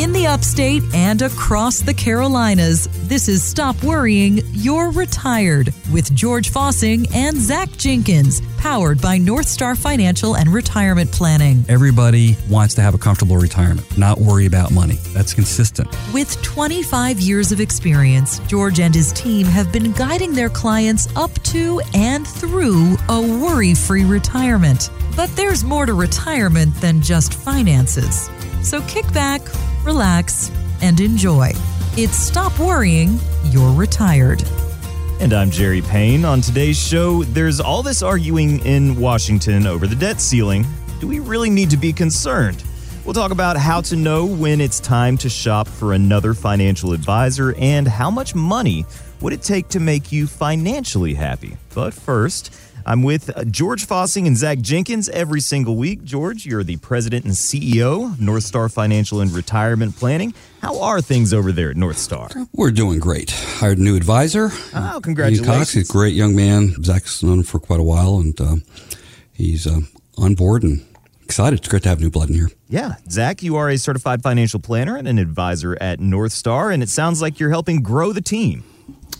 In the upstate and across the Carolinas, this is Stop Worrying, You're Retired with George Fossing and Zach Jenkins, powered by North Star Financial and Retirement Planning. Everybody wants to have a comfortable retirement, not worry about money. That's consistent. With 25 years of experience, George and his team have been guiding their clients up to and through a worry free retirement. But there's more to retirement than just finances. So kick back, relax, and enjoy. It's Stop Worrying, You're Retired. And I'm Jerry Payne. On today's show, there's all this arguing in Washington over the debt ceiling. Do we really need to be concerned? We'll talk about how to know when it's time to shop for another financial advisor and how much money would it take to make you financially happy. But first, I'm with George Fossing and Zach Jenkins every single week. George, you're the president and CEO of North Star Financial and Retirement Planning. How are things over there at North Star? We're doing great. Hired a new advisor. Oh, congratulations. Cox, he's a great young man. Zach's known him for quite a while, and uh, he's uh, on board and excited. It's great to have new blood in here. Yeah. Zach, you are a certified financial planner and an advisor at North Star, and it sounds like you're helping grow the team.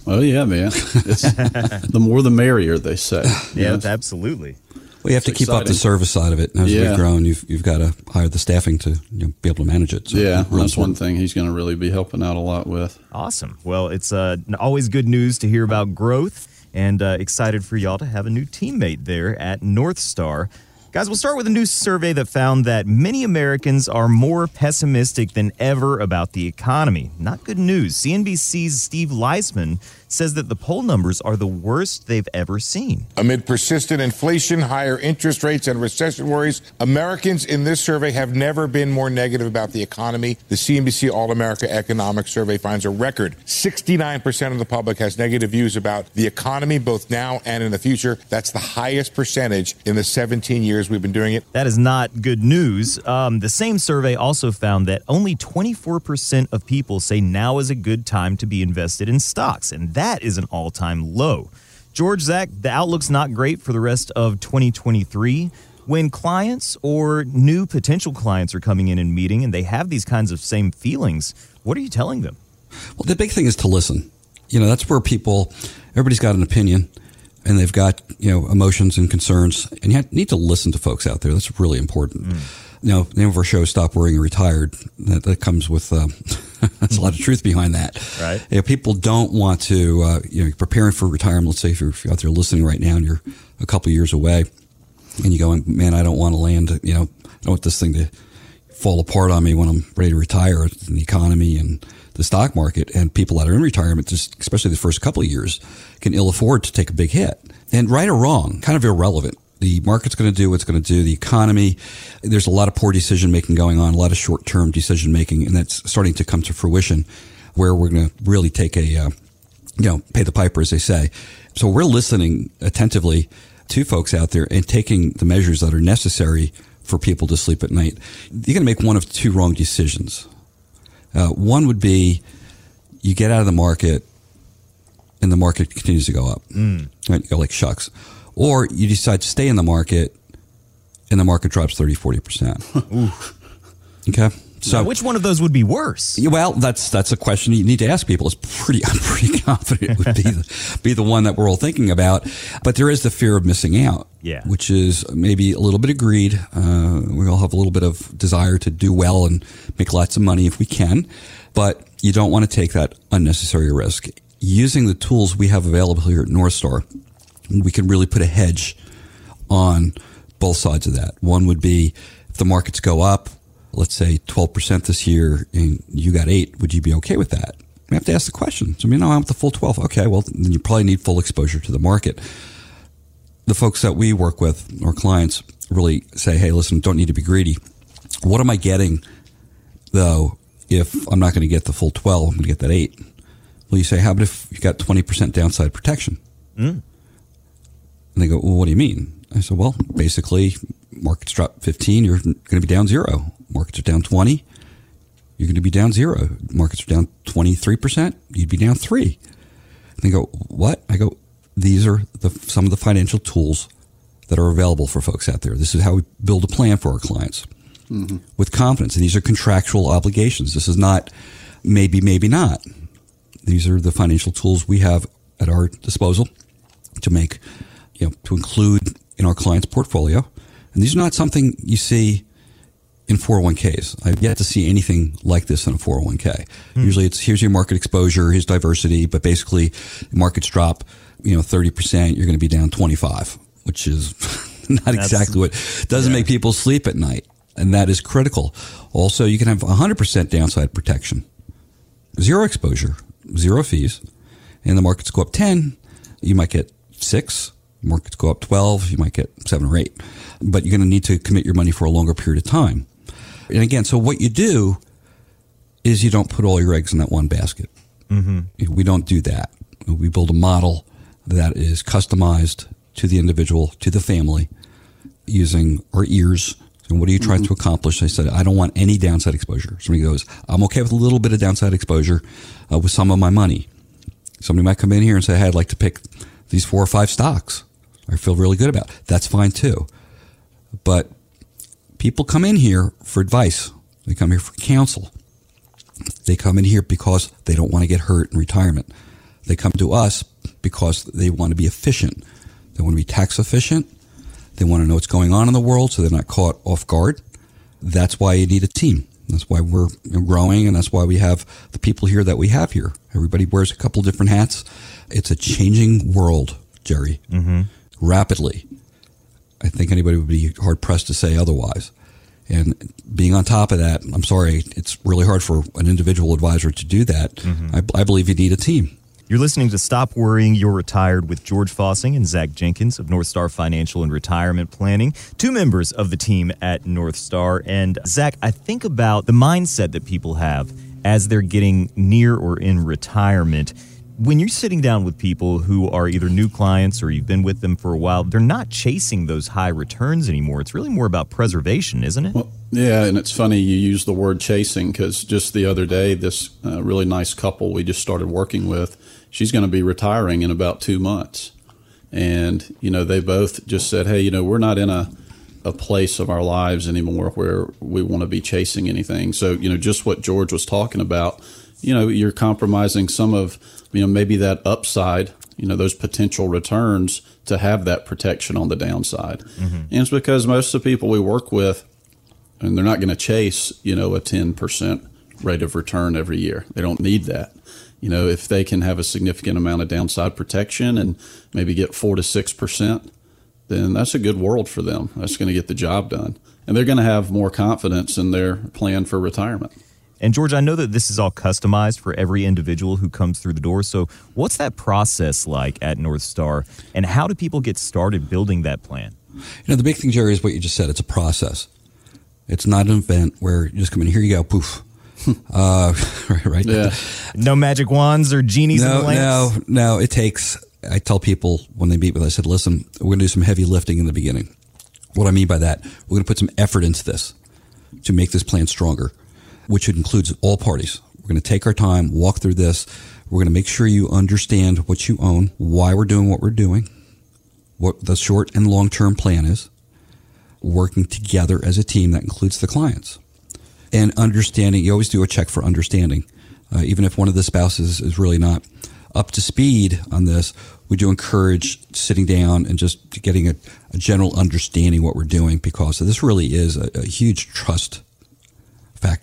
Oh yeah, man. the more the merrier, they say. Yeah, yes. absolutely. Well, you have it's to keep exciting. up the service side of it. As Yeah. we've grown, you've you've got to hire the staffing to you know, be able to manage it. So yeah, real that's one thing he's going to really be helping out a lot with. Awesome. Well, it's uh, always good news to hear about growth and uh, excited for y'all to have a new teammate there at North Star. Guys, we'll start with a new survey that found that many Americans are more pessimistic than ever about the economy. Not good news. CNBC's Steve Liesman says that the poll numbers are the worst they've ever seen. Amid persistent inflation, higher interest rates, and recession worries, Americans in this survey have never been more negative about the economy. The CNBC All America Economic Survey finds a record 69% of the public has negative views about the economy, both now and in the future. That's the highest percentage in the 17 years we've been doing it. That is not good news. Um, the same survey also found that only 24% of people say now is a good time to be invested in stocks, and that is an all time low. George, Zach, the outlook's not great for the rest of 2023. When clients or new potential clients are coming in and meeting and they have these kinds of same feelings, what are you telling them? Well, the big thing is to listen. You know, that's where people, everybody's got an opinion and they've got, you know, emotions and concerns. And you need to listen to folks out there. That's really important. You know, the name of our show, is Stop Worrying and Retired. That, that comes with, um, there's a lot of truth behind that. Right. You know, people don't want to, uh, you know, preparing for retirement. Let's say if you're, if you're out there listening right now and you're a couple years away and you're going, man, I don't want to land, you know, I don't want this thing to fall apart on me when I'm ready to retire in the economy and the stock market. And people that are in retirement, just especially the first couple of years, can ill afford to take a big hit. And right or wrong, kind of irrelevant. The market's going to do what's going to do. The economy, there's a lot of poor decision making going on, a lot of short term decision making, and that's starting to come to fruition where we're going to really take a, uh, you know, pay the piper, as they say. So we're listening attentively to folks out there and taking the measures that are necessary for people to sleep at night. You're going to make one of two wrong decisions. Uh, one would be you get out of the market and the market continues to go up. Mm. Right? You go like shucks. Or you decide to stay in the market and the market drops 30, 40%. okay. So Now, which one of those would be worse? Well, that's that's a question you need to ask people. It's pretty. I'm pretty confident it would be the, be the one that we're all thinking about. But there is the fear of missing out. Yeah. Which is maybe a little bit of greed. Uh, we all have a little bit of desire to do well and make lots of money if we can, but you don't want to take that unnecessary risk. Using the tools we have available here at North Star, we can really put a hedge on both sides of that. One would be if the markets go up, let's say 12% this year and you got eight, would you be okay with that? We have to ask the question. So, I mean, no, I want the full 12. Okay, well, then you probably need full exposure to the market. The folks that we work with, our clients, really say, hey, listen, don't need to be greedy. What am I getting, though, if I'm not going to get the full 12? I'm going to get that eight. Well, you say, how about if you got 20% downside protection? Mm. And they go, well, what do you mean? I said, well, basically, markets drop 15, you're going to be down zero. Markets are down 20, you're going to be down zero. Markets are down 23%, you'd be down three. And they go, what? I go, these are the, some of the financial tools that are available for folks out there. This is how we build a plan for our clients. Mm-hmm. with confidence. And these are contractual obligations. This is not maybe, maybe not. These are the financial tools we have at our disposal to make, you know, to include in our client's portfolio. And these are not something you see in 401ks. I've yet to see anything like this in a 401k. Hmm. Usually it's here's your market exposure, here's diversity, but basically markets drop, you know, 30%, you're going to be down 25, which is not exactly what doesn't make people sleep at night. And that is critical. Also, you can have 100% downside protection. Zero exposure, zero fees, and the markets go up 10, you might get 6, markets go up 12, you might get 7 or 8. But you're going to need to commit your money for a longer period of time. And again, so what you do is you don't put all your eggs in that one basket. Mm-hmm. We don't do that. We build a model that is customized to the individual, to the family, using our ears. And what are you trying to accomplish? I said, I don't want any downside exposure. Somebody goes, I'm okay with a little bit of downside exposure uh, with some of my money. Somebody might come in here and say, hey, I'd like to pick these four or five stocks. I feel really good about. That's fine too. But people come in here for advice. They come here for counsel. They come in here because they don't want to get hurt in retirement. They come to us because they want to be efficient. They want to be tax efficient. They want to know what's going on in the world so they're not caught off guard. That's why you need a team. That's why we're growing and that's why we have the people here that we have here. Everybody wears a couple different hats. It's a changing world, Jerry, mm-hmm. Rapidly. I think anybody would be hard pressed to say otherwise. And being on top of that, I'm sorry, it's really hard for an individual advisor to do that. Mm-hmm. I, I believe you need a team. You're listening to Stop Worrying, You're Retired with George Fossing and Zach Jenkins of North Star Financial and Retirement Planning, two members of the team at North Star. And Zach, I think about the mindset that people have as they're getting near or in retirement. When you're sitting down with people who are either new clients or you've been with them for a while, they're not chasing those high returns anymore. It's really more about preservation, isn't it? Well, yeah, and it's funny you use the word chasing because just the other day, this uh, really nice couple we just started working with, she's going to be retiring in about two months, and you know they both just said, hey, you know, we're not in a a place of our lives anymore where we want to be chasing anything. So you know, just what George was talking about, you know, you're compromising some of you know maybe that upside you know those potential returns to have that protection on the downside. Mm-hmm. And it's because most of the people we work with and they're not going to chase you know a 10% rate of return every year. They don't need that. You know if they can have a significant amount of downside protection and maybe get 4 to 6% then that's a good world for them. That's going to get the job done. And they're going to have more confidence in their plan for retirement And George, I know that this is all customized for every individual who comes through the door. So, what's that process like at North Star, and how do people get started building that plan? You know, the big thing, Jerry, is what you just said. It's a process. It's not an event where you just come in, here you go, poof. uh, right, right. yeah No magic wands or genies in No, the lamps. no, no. It takes. I tell people when they meet with, us, I said, "Listen, we're going to do some heavy lifting in the beginning." What I mean by that, we're going to put some effort into this to make this plan stronger, which includes all parties. We're going to take our time, walk through this. We're going to make sure you understand what you own, why we're doing what we're doing, what the short and long term plan is, working together as a team that includes the clients, and understanding. You always do a check for understanding, uh, even if one of the spouses is really not up to speed on this. We do encourage sitting down and just getting a, a general understanding what we're doing because this really is a, a huge trust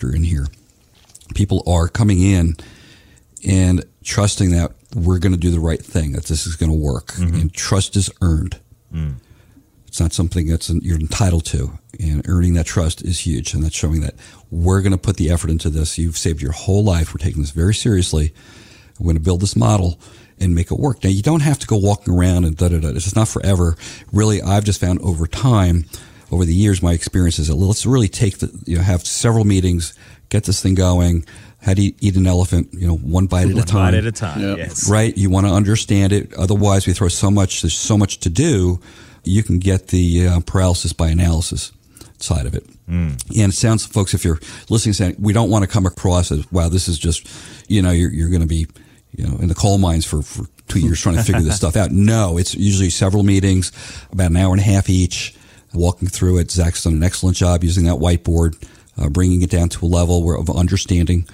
factor in here. People are coming in and trusting that we're going to do the right thing, that this is going to work, mm-hmm. and trust is earned. Mm. It's not something that's you're entitled to, and earning that trust is huge, and that's showing that we're going to put the effort into this. You've saved your whole life. We're taking this very seriously. We're going to build this model and make it work. Now, you don't have to go walking around and da da da. This is not forever. Really, I've just found over time, over the years, my experience is that let's really take the you know have several meetings, get this thing going. How do you eat an elephant? You know, one bite at a time One bite at a time. Yep. Yes. right? You want to understand it. Otherwise, we throw so much. There's so much to do. You can get the uh, paralysis by analysis side of it. And it sounds, folks, if you're listening, saying we don't want to come across as wow, this is just, you know, you're you're going to be, you know, in the coal mines for for two years trying to figure this stuff out. No, it's usually several meetings, about an hour and a half each. Walking through it. Zach's done an excellent job using that whiteboard, uh, bringing it down to a level where, of understanding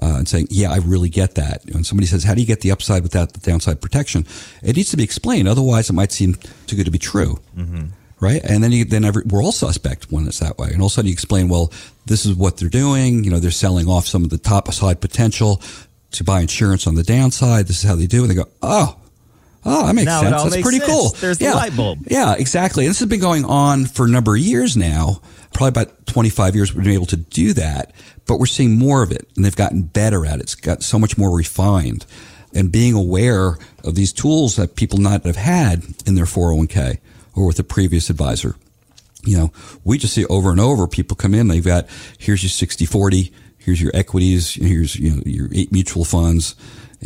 uh, and saying, "Yeah, I really get that." And somebody says, "How do you get the upside without the downside protection?" It needs to be explained. Otherwise, it might seem too good to be true. Mm-hmm. Right, and then you, then every, we're all suspect when it's that way, and all of a sudden you explain, well, this is what they're doing. You know, they're selling off some of the top side potential to buy insurance on the downside. This is how they do, it. and they go, oh, Oh, that makes now sense. That's pretty sense. cool. There's the yeah. light bulb. Yeah, exactly. And this has been going on for a number of years now. Probably about 25 years we've been able to do that, but we're seeing more of it and they've gotten better at it. It's got so much more refined and being aware of these tools that people not have had in their 401k or with a previous advisor. You know, we just see over and over people come in, they've got, here's your 60 40, here's your equities, here's you know, your eight mutual funds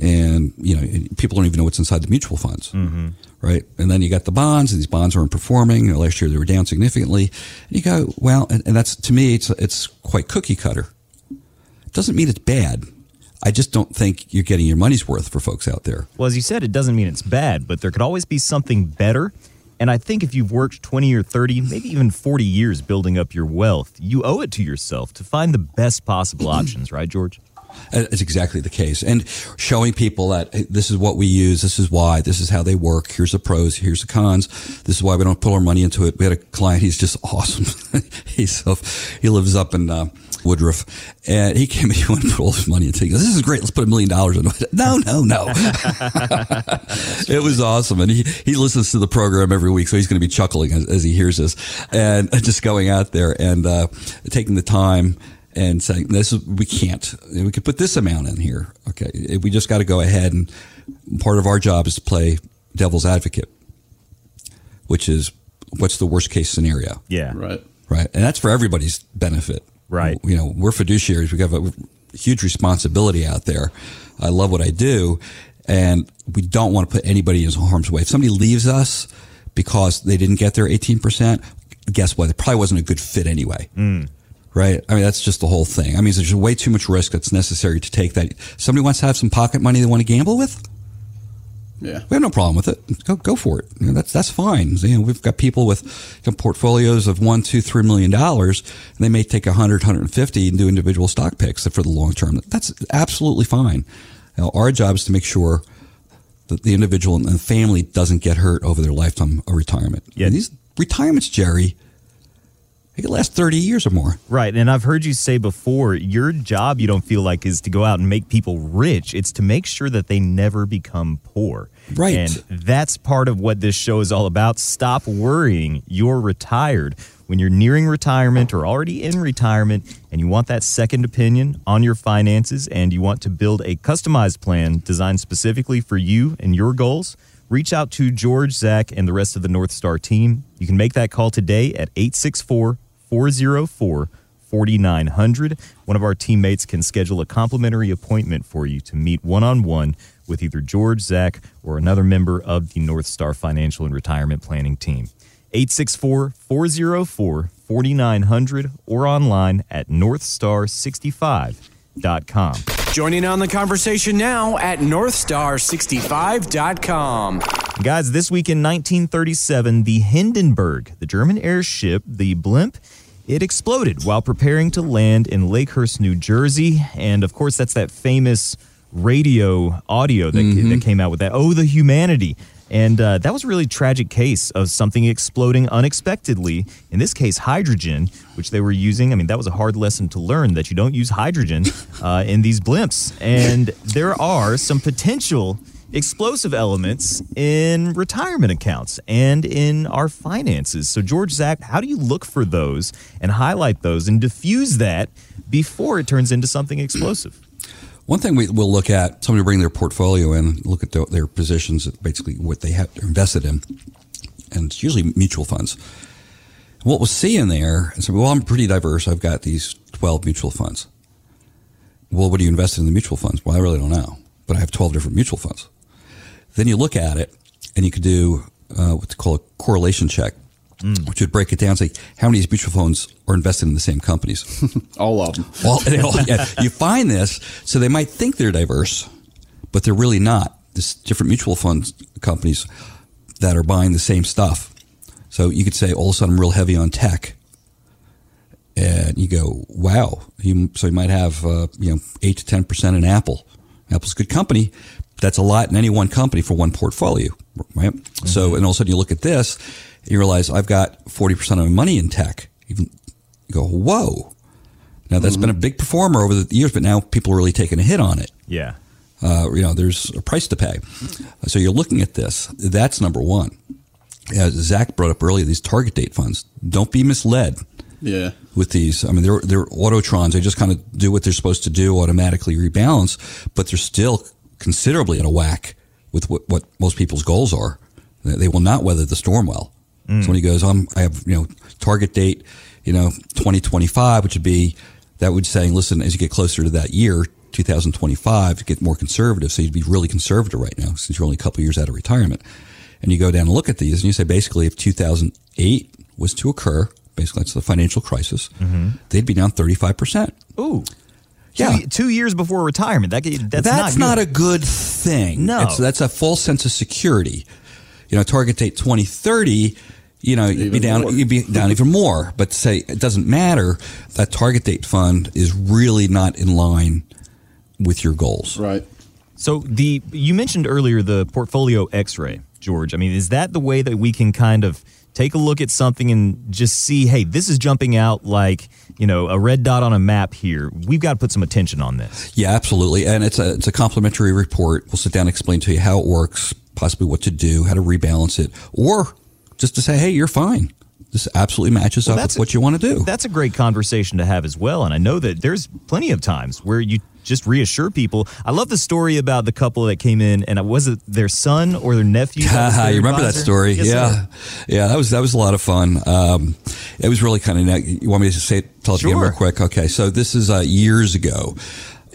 and you know people don't even know what's inside the mutual funds mm-hmm. right and then you got the bonds and these bonds aren't performing you know, last year they were down significantly and you go well and, and that's to me it's it's quite cookie cutter it doesn't mean it's bad I just don't think you're getting your money's worth for folks out there. Well, as you said, it doesn't mean it's bad, but there could always be something better. And I think if you've worked 20 or 30, maybe even 40 years building up your wealth, you owe it to yourself to find the best possible options, right, George? It's exactly the case. And showing people that hey, this is what we use, this is why, this is how they work, here's the pros, here's the cons, this is why we don't put our money into it. We had a client, he's just awesome. he's he lives up in, uh, Woodruff, and he came and he wanted to put all his money into it. He goes, This is great. Let's put a million dollars into it. No, no, no. it was awesome. And he, he listens to the program every week, so he's going to be chuckling as, as he hears this and just going out there and uh, taking the time and saying this is we can't we could put this amount in here. Okay we just got to go ahead and part of our job is to play devil's advocate which is what's the worst case scenario. Yeah. Right. Right and that's for everybody's benefit. Right. You know we're fiduciaries we have a huge responsibility out there. I love what i do and we don't want to put anybody in harm's way. If somebody leaves us because they didn't get their 18% guess what? It probably wasn't a good fit anyway. Mm right? I mean, that's just the whole thing. I mean, there's way too much risk that's necessary to take that. Somebody wants to have some pocket money they want to gamble with. Yeah, we have no problem with it. Go go for it. You know, that's that's fine. You know, we've got people with you know, portfolios of one, two, three million dollars, and they may take a hundred, hundred and fifty and do individual stock picks for the long term. That's absolutely fine. You know, our job is to make sure that the individual and the family doesn't get hurt over their lifetime of retirement. Yeah, and these retirements, Jerry it could last 30 years or more. Right. And I've heard you say before, your job, you don't feel like, is to go out and make people rich. It's to make sure that they never become poor. Right. And that's part of what this show is all about. Stop worrying. You're retired. When you're nearing retirement or already in retirement and you want that second opinion on your finances and you want to build a customized plan designed specifically for you and your goals, reach out to George, Zach, and the rest of the North Star team. You can make that call today at 864 404 4900. One of our teammates can schedule a complimentary appointment for you to meet one on one with either George, Zach, or another member of the North Star Financial and Retirement Planning team. 864 404 4900 or online at northstar65.com. Joining on the conversation now at northstar65.com. Guys, this week in 1937, the Hindenburg, the German airship, the blimp, it exploded while preparing to land in Lakehurst, New Jersey. And of course, that's that famous radio audio that, mm-hmm. that came out with that. Oh, the humanity. And uh, that was a really tragic case of something exploding unexpectedly. In this case, hydrogen, which they were using. I mean, that was a hard lesson to learn that you don't use hydrogen uh, in these blimps. And there are some potential explosive elements in retirement accounts and in our finances. So, George Zach, how do you look for those and highlight those and diffuse that before it turns into something explosive? One thing we will look at, somebody bring their portfolio in, look at their, positions, basically what they have invested in, and it's usually mutual funds. what we'll see in there is, well, I'm pretty diverse. I've got these 12 mutual funds. Well, what do you invest in the mutual funds? Well, I really don't know, but I have 12 different mutual funds. Then you look at it and you could do uh, what's called a correlation check, mm. which would break it down and say how many of these mutual funds are invested in the same companies. all of them. all, yeah, you find this, so they might think they're diverse, but they're really not. There's different mutual funds companies that are buying the same stuff. So you could say all of a sudden I'm real heavy on tech, and you go, wow. You, so you might have uh, you know eight to ten percent in Apple. Apple's a good company. That's a lot in any one company for one portfolio, right? Mm-hmm. So and all of a sudden you look at this, you realize I've got forty percent of my money in tech. Even you go, whoa. Now that's mm-hmm. been a big performer over the years, but now people are really taking a hit on it. Yeah. Uh, you know, there's a price to pay. So you're looking at this. That's number one. As Zach brought up earlier, these target date funds. Don't be misled. Yeah. With these, I mean, they're they're autotrons. They just kind of do what they're supposed to do, automatically rebalance, but they're still considerably in a whack with what, what most people's goals are. They will not weather the storm well. Mm. So when he goes, I'm, I have you know target date, you know, 2025, which would be that would saying, listen, as you get closer to that year, 2025, to get more conservative. So you'd be really conservative right now since you're only a couple years out of retirement. And you go down and look at these and you say, basically, if 2008 was to occur, basically that's the financial crisis, mm-hmm. they'd be down 35%. Ooh. Yeah. Two, two, years before retirement. That, that's, that's not, not, a good thing. No. It's, that's a false sense of security. You know, target date 2030 you know, you'd be down, more. you'd be down even more. But to say it doesn't matter. That target date fund is really not in line with your goals. Right. So the you mentioned earlier the portfolio X-ray, George. I mean, is that the way that we can kind of take a look at something and just see, hey, this is jumping out like you know a red dot on a map here. We've got to put some attention on this. Yeah, absolutely. And it's a it's a complimentary report. We'll sit down and explain to you how it works, possibly what to do, how to rebalance it, or just to say, hey, you're fine. This absolutely matches well, up with what you want to do. That's a great conversation to have as well. And I know that there's plenty of times where you just reassure people. I love the story about the couple that came in, and was it their son or their nephew? Their you remember advisor? that story? Yes, yeah, sir. yeah. That was that was a lot of fun. Um, it was really kind of. You want me to say tell it sure. again real quick? Okay, so this is uh, years ago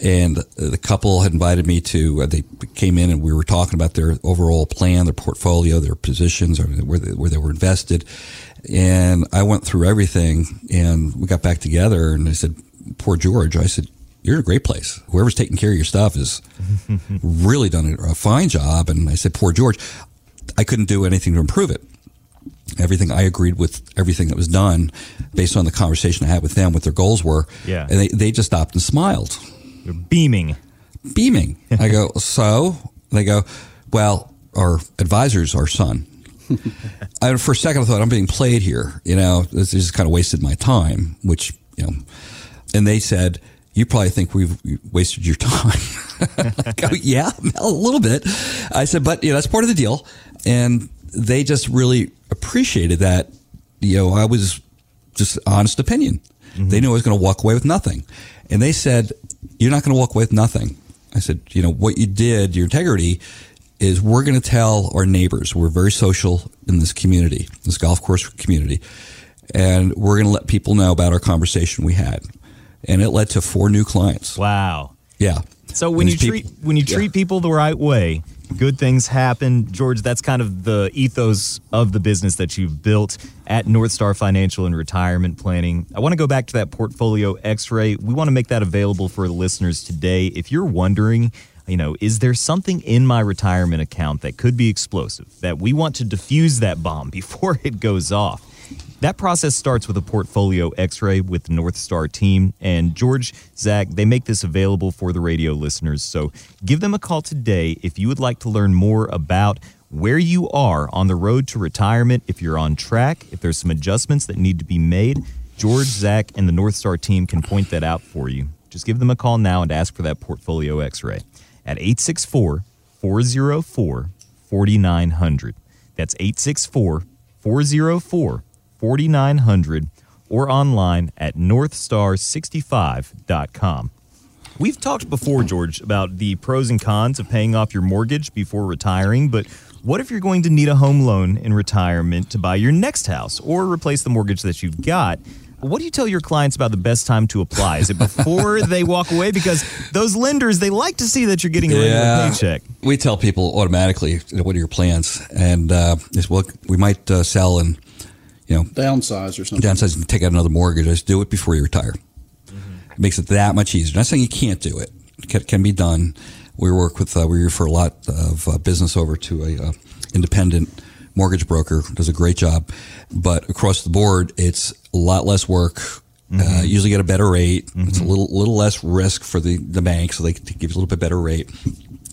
and the couple had invited me to. Uh, they came in and we were talking about their overall plan, their portfolio, their positions, where they, where they were invested. And I went through everything, and we got back together. And I said, "Poor George." I said, "You're in a great place. Whoever's taking care of your stuff has really done a fine job." And I said, "Poor George." I couldn't do anything to improve it everything I agreed with everything that was done based on the conversation I had with them, what their goals were. Yeah. And they, they just stopped and smiled. You're beaming. Beaming. I go, so? They go, well, our advisor's our son. I, for a second, I thought I'm being played here. You know, this is kind of wasted my time, which, you know, and they said, you probably think we've wasted your time. I go, yeah, a little bit. I said, but, you know, that's part of the deal. And they just really appreciated that, you know, I was just honest opinion. Mm-hmm. They knew I was going to walk away with nothing. And they said, you're not going to walk away with nothing. I said, you know, what you did, your integrity is we're going to tell our neighbors. We're very social in this community, this golf course community. And we're going to let people know about our conversation we had. And it led to four new clients. Wow. Yeah. So when you treat when you treat yeah. people the right way, good things happen. George, that's kind of the ethos of the business that you've built at North Star Financial and Retirement Planning. I want to go back to that portfolio x ray. We want to make that available for the listeners today. If you're wondering, you know, is there something in my retirement account that could be explosive that we want to diffuse that bomb before it goes off? That process starts with a portfolio x ray with the North Star team. And George, Zach, they make this available for the radio listeners. So give them a call today if you would like to learn more about where you are on the road to retirement, if you're on track, if there's some adjustments that need to be made. George, Zach, and the North Star team can point that out for you. Just give them a call now and ask for that portfolio x ray at 864 404 4900. That's 864 404 4900 or online at northstar65.com. We've talked before, George, about the pros and cons of paying off your mortgage before retiring, but what if you're going to need a home loan in retirement to buy your next house or replace the mortgage that you've got? What do you tell your clients about the best time to apply? Is it before they walk away? Because those lenders, they like to see that you're getting a regular yeah. paycheck. We tell people automatically, what are your plans? And uh, well, we might uh, sell and you know, downsize or something. Downsize and take out another mortgage. Just do it before you retire. Mm-hmm. It makes it that much easier. I'm not saying you can't do it. It can, can be done. We work with, uh, we refer a lot of uh, business over to a uh, independent mortgage broker, does a great job. But across the board, it's a lot less work. Uh, usually get a better rate. It's a little little less risk for the, the bank, so they can give you a little bit better rate.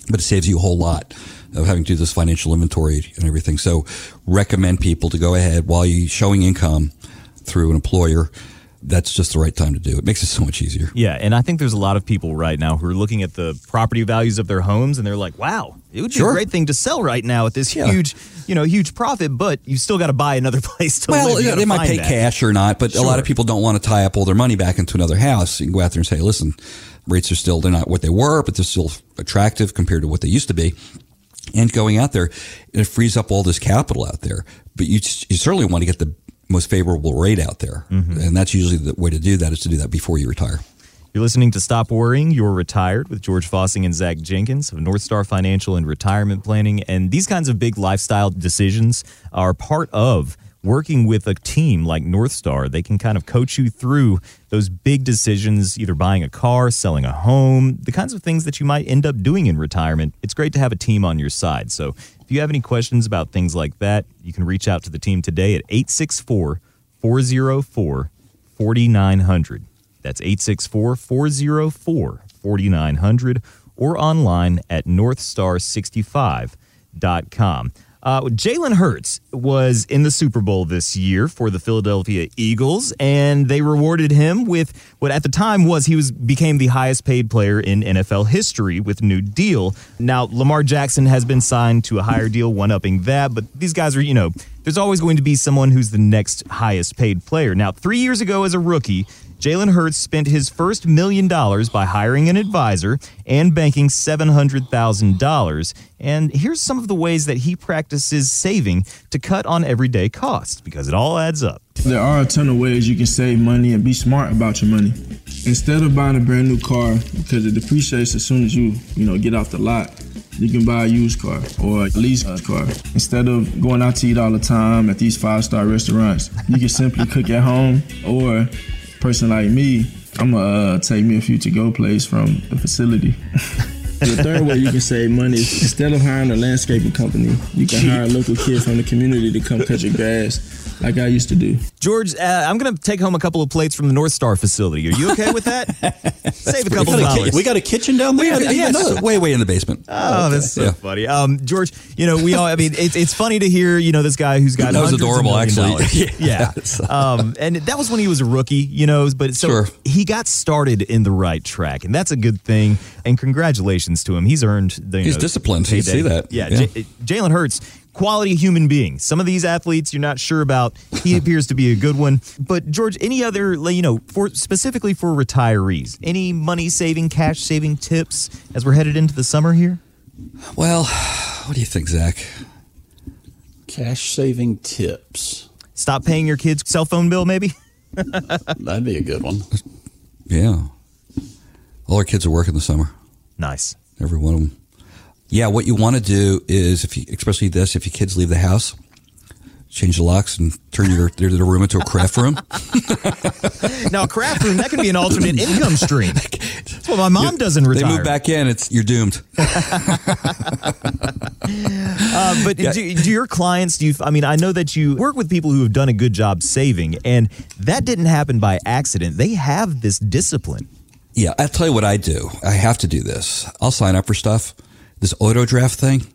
But it saves you a whole lot of having to do this financial inventory and everything. So recommend people to go ahead while you're showing income through an employer. That's just the right time to do it. Makes it so much easier. Yeah, and I think there's a lot of people right now who are looking at the property values of their homes and they're like, "Wow, it would be Sure. a great thing to sell right now at this Yeah. huge, you know, huge profit, but you still got to buy another place to Well, live. You they might pay that. cash or not, but a lot of people don't want to tie up all their money back into another house. You can go out there and say, listen, rates are still, they're not what they were, but they're still attractive compared to what they used to be. And going out there, it frees up all this capital out there. But you, you certainly want to get the most favorable rate out there. Mm-hmm. And that's usually the way to do that is to do that before you retire. You're listening to Stop Worrying, You're Retired with George Fossing and Zach Jenkins of North Star Financial and Retirement Planning. And these kinds of big lifestyle decisions are part of working with a team like North Star. They can kind of coach you through those big decisions, either buying a car, selling a home, the kinds of things that you might end up doing in retirement. It's great to have a team on your side. So if you have any questions about things like that, you can reach out to the team today at 864 404 4900. That's 864 404 4900 or online at northstar65.com. Uh, Jalen Hurts was in the Super Bowl this year for the Philadelphia Eagles, and they rewarded him with what at the time was he was became the highest paid player in NFL history with new deal. Now Lamar Jackson has been signed to a higher deal, one upping that, but these guys are you know there's always going to be someone who's the next highest paid player. Now three years ago as a rookie. Jalen Hurts spent his first million dollars by hiring an advisor and banking $700,000. And here's some of the ways that he practices saving to cut on everyday costs because it all adds up. There are a ton of ways you can save money and be smart about your money. Instead of buying a brand new car because it depreciates as soon as you, you know, get off the lot, you can buy a used car or a car. Instead of going out to eat all the time at these five-star restaurants, you can simply cook at home or person like me, I'm gonna uh, take me a few to-go plates from the facility. the third way you can save money is instead of hiring a landscaping company, you can hire a local kid from the community to come cut your grass like I used to do. George, uh, I'm going to take home a couple of plates from the North Star facility. Are you okay with that? Save a couple of We got, a ki- dollars. we got a kitchen down there. Yeah, yeah, no, way, way in the basement. Oh, that's so Yeah. funny. Um, George, you know, we all, I mean, it's, it's funny to hear, you know, this guy who's got That was hundreds of adorable, million actually. dollars. Yeah. Um, and that was when he was a rookie, you know, but so Sure. he got started in the right track, and that's a good thing. And congratulations to him. He's earned the, you He's know, disciplined. You see that. Yeah. Yeah. J- Jalen Hurts, quality human being. Some of these athletes you're not sure about. He appears to be a good one. But George, any other, like, you know, for specifically for retirees, any money saving, cash saving tips as we're headed into the summer here? Well, what do you think, Zach? Cash saving tips. Stop paying your kids' cell phone bill, maybe? That'd be a good one. Yeah. All our kids are working this summer. Nice. Every one of them. Yeah, what you want to do is, if you, especially this, if your kids leave the house, change the locks and turn your their, their room into a craft room. Now, a craft room, that can be an alternate income stream. That's what my mom does in They move back in, it's you're doomed. Uh, but do, do your clients, do you, I mean, I know that you work with people who have done a good job saving, and that didn't happen by accident. They have this discipline. Yeah, I'll tell you what I do. I have to do this. I'll sign up for stuff. This auto draft thing.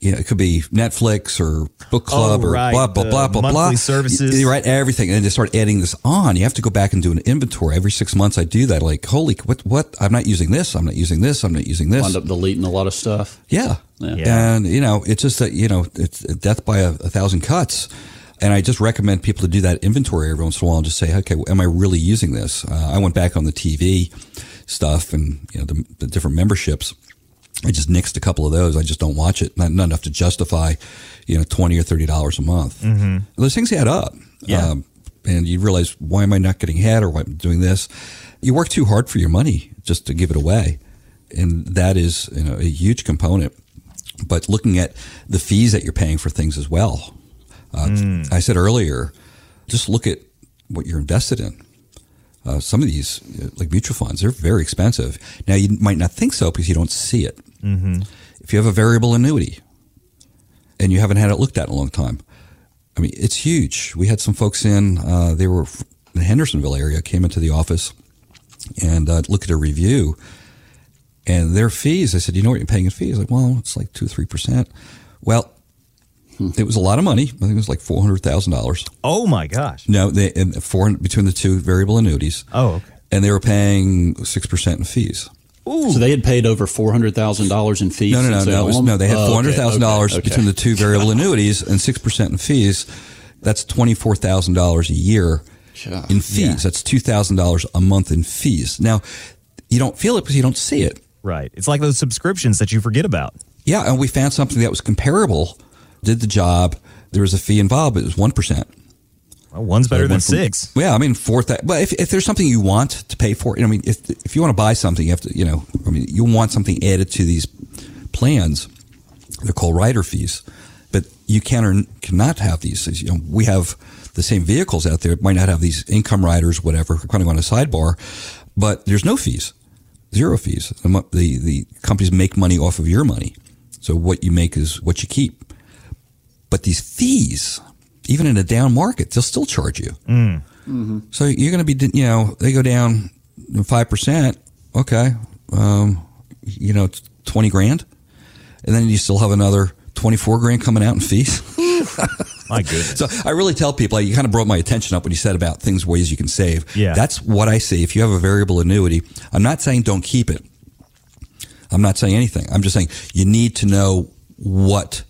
You know, it could be Netflix or book club Oh, or right, blah blah the blah blah blah. services. You- right, everything, and then they start adding this on. You have to go back and do an inventory every six months. I do that. Like, holy, what? What? I'm not using this. I'm not using this. I'm not using this. Wind up deleting a lot of stuff. Yeah. Yeah. Yeah. And, you know, it's just that, you know, it's death by a, a thousand cuts. And I just recommend people to do that inventory every once in a while and just say, okay, am I really using this? Uh, I went back on the TV stuff and, you know, the, the different memberships. I just nixed a couple of those. I just don't watch it. Not, not enough to justify, you know, 20 or $30 a month. Mm-hmm. Those things add up. Yeah. Um, and you realize, why am I not getting ahead or why am I doing this? You work too hard for your money just to give it away. And that is you know, a huge component but looking at the fees that you're paying for things as well. Uh, I said earlier, just look at what you're invested in. Uh, some of these, uh, like mutual funds, they're very expensive. Now, you might not think so because you don't see it. Mm-hmm. If you have a variable annuity, and you haven't had it looked at in a long time. I mean, it's huge. We had some folks in, uh, they were in the Hendersonville area, came into the office and uh, look at a review and their fees. I said, you know what you're paying in fees? Like, well, it's like two, or three percent. Well, it was a lot of money. I think it was like four hundred thousand dollars. Oh my gosh. No, they and four between the two variable annuities. Oh, okay. And they were paying six percent in fees. So they had paid over four hundred thousand dollars in fees. No, no, no, no. Was, no, they had Oh, four okay, hundred thousand dollars okay, okay. between the two variable annuities and six percent in fees. That's twenty four thousand dollars a year Yeah. in fees. Yeah. That's two thousand dollars a month in fees. Now, you don't feel it because you don't see it. Right. It's like those subscriptions that you forget about. Yeah, and we found something that was comparable, did the job. There was a fee involved, but it was one percent. Well, one's better So than went from- six. Yeah, I mean, four. Th- well, if, if there's something you want to pay for, I mean, if if you want to buy something, you have to, you know, I mean, you want something added to these plans. They're called rider fees, but you can or cannot have these. You know, we have the same vehicles out there. It might not have these income riders, whatever, kind of on a sidebar, but there's no fees, zero fees. The the the companies make money off of your money, so what you make is what you keep. But these fees, even in a down market, they'll still charge you. So you're going to be, you know, they go down five percent. Okay, um, you know, it's twenty grand, and then you still have another twenty four grand coming out in fees. My goodness. So I really tell people, you kind of brought my attention up when you said about things, ways you can save. Yeah. That's what I say. If you have a variable annuity, I'm not saying don't keep it. I'm not saying anything. I'm just saying you need to know what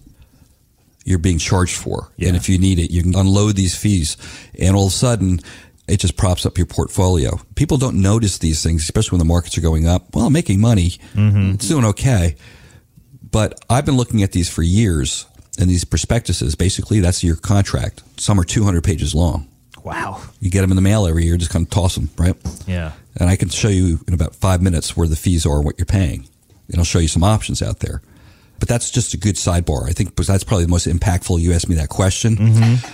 you're being charged for. Yeah. And if you need it, you can unload these fees. And all of a sudden, it just props up your portfolio. People don't notice these things, especially when the markets are going up. Well, I'm making money. Mm-hmm. It's doing okay. But I've been looking at these for years. And these prospectuses, basically, that's your contract. Some are 200 pages long. Wow. You get them in the mail every year, just kind of toss them, right? Yeah. And I can show you in about five minutes where the fees are and what you're paying. And I'll show you some options out there. But that's just a good sidebar. I think because that's probably the most impactful. You asked me that question.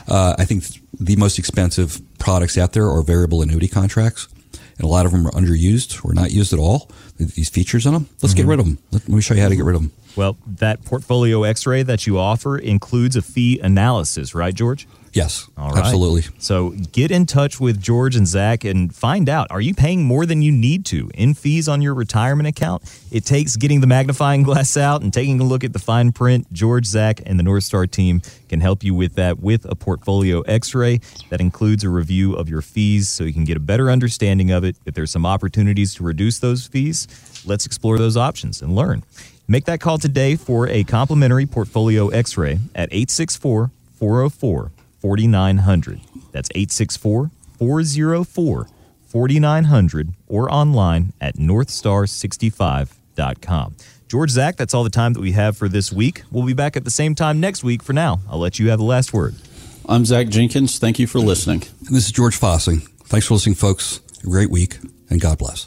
Uh, I think the most expensive products out there are variable annuity contracts. And a lot of them are underused or not used at all. These features on them. Let's get rid of them. Let, let me show you how to get rid of them. Well, that portfolio x ray that you offer includes a fee analysis, right, George? Yes, All right. absolutely. So get in touch with George and Zach and find out are you paying more than you need to in fees on your retirement account? It takes getting the magnifying glass out and taking a look at the fine print. George, Zach, and the North Star team can help you with that with a portfolio x ray that includes a review of your fees so you can get a better understanding of it. If there's some opportunities to reduce those fees, let's explore those options and learn. Make that call today for a complimentary portfolio x ray at 864 404 4900. That's 864 404 4900 or online at northstar65.com. George Zach, that's all the time that we have for this week. We'll be back at the same time next week. For now, I'll let you have the last word. I'm Zach Jenkins. Thank you for listening. This is George Fossing. Thanks for listening, folks. A great week, and God bless.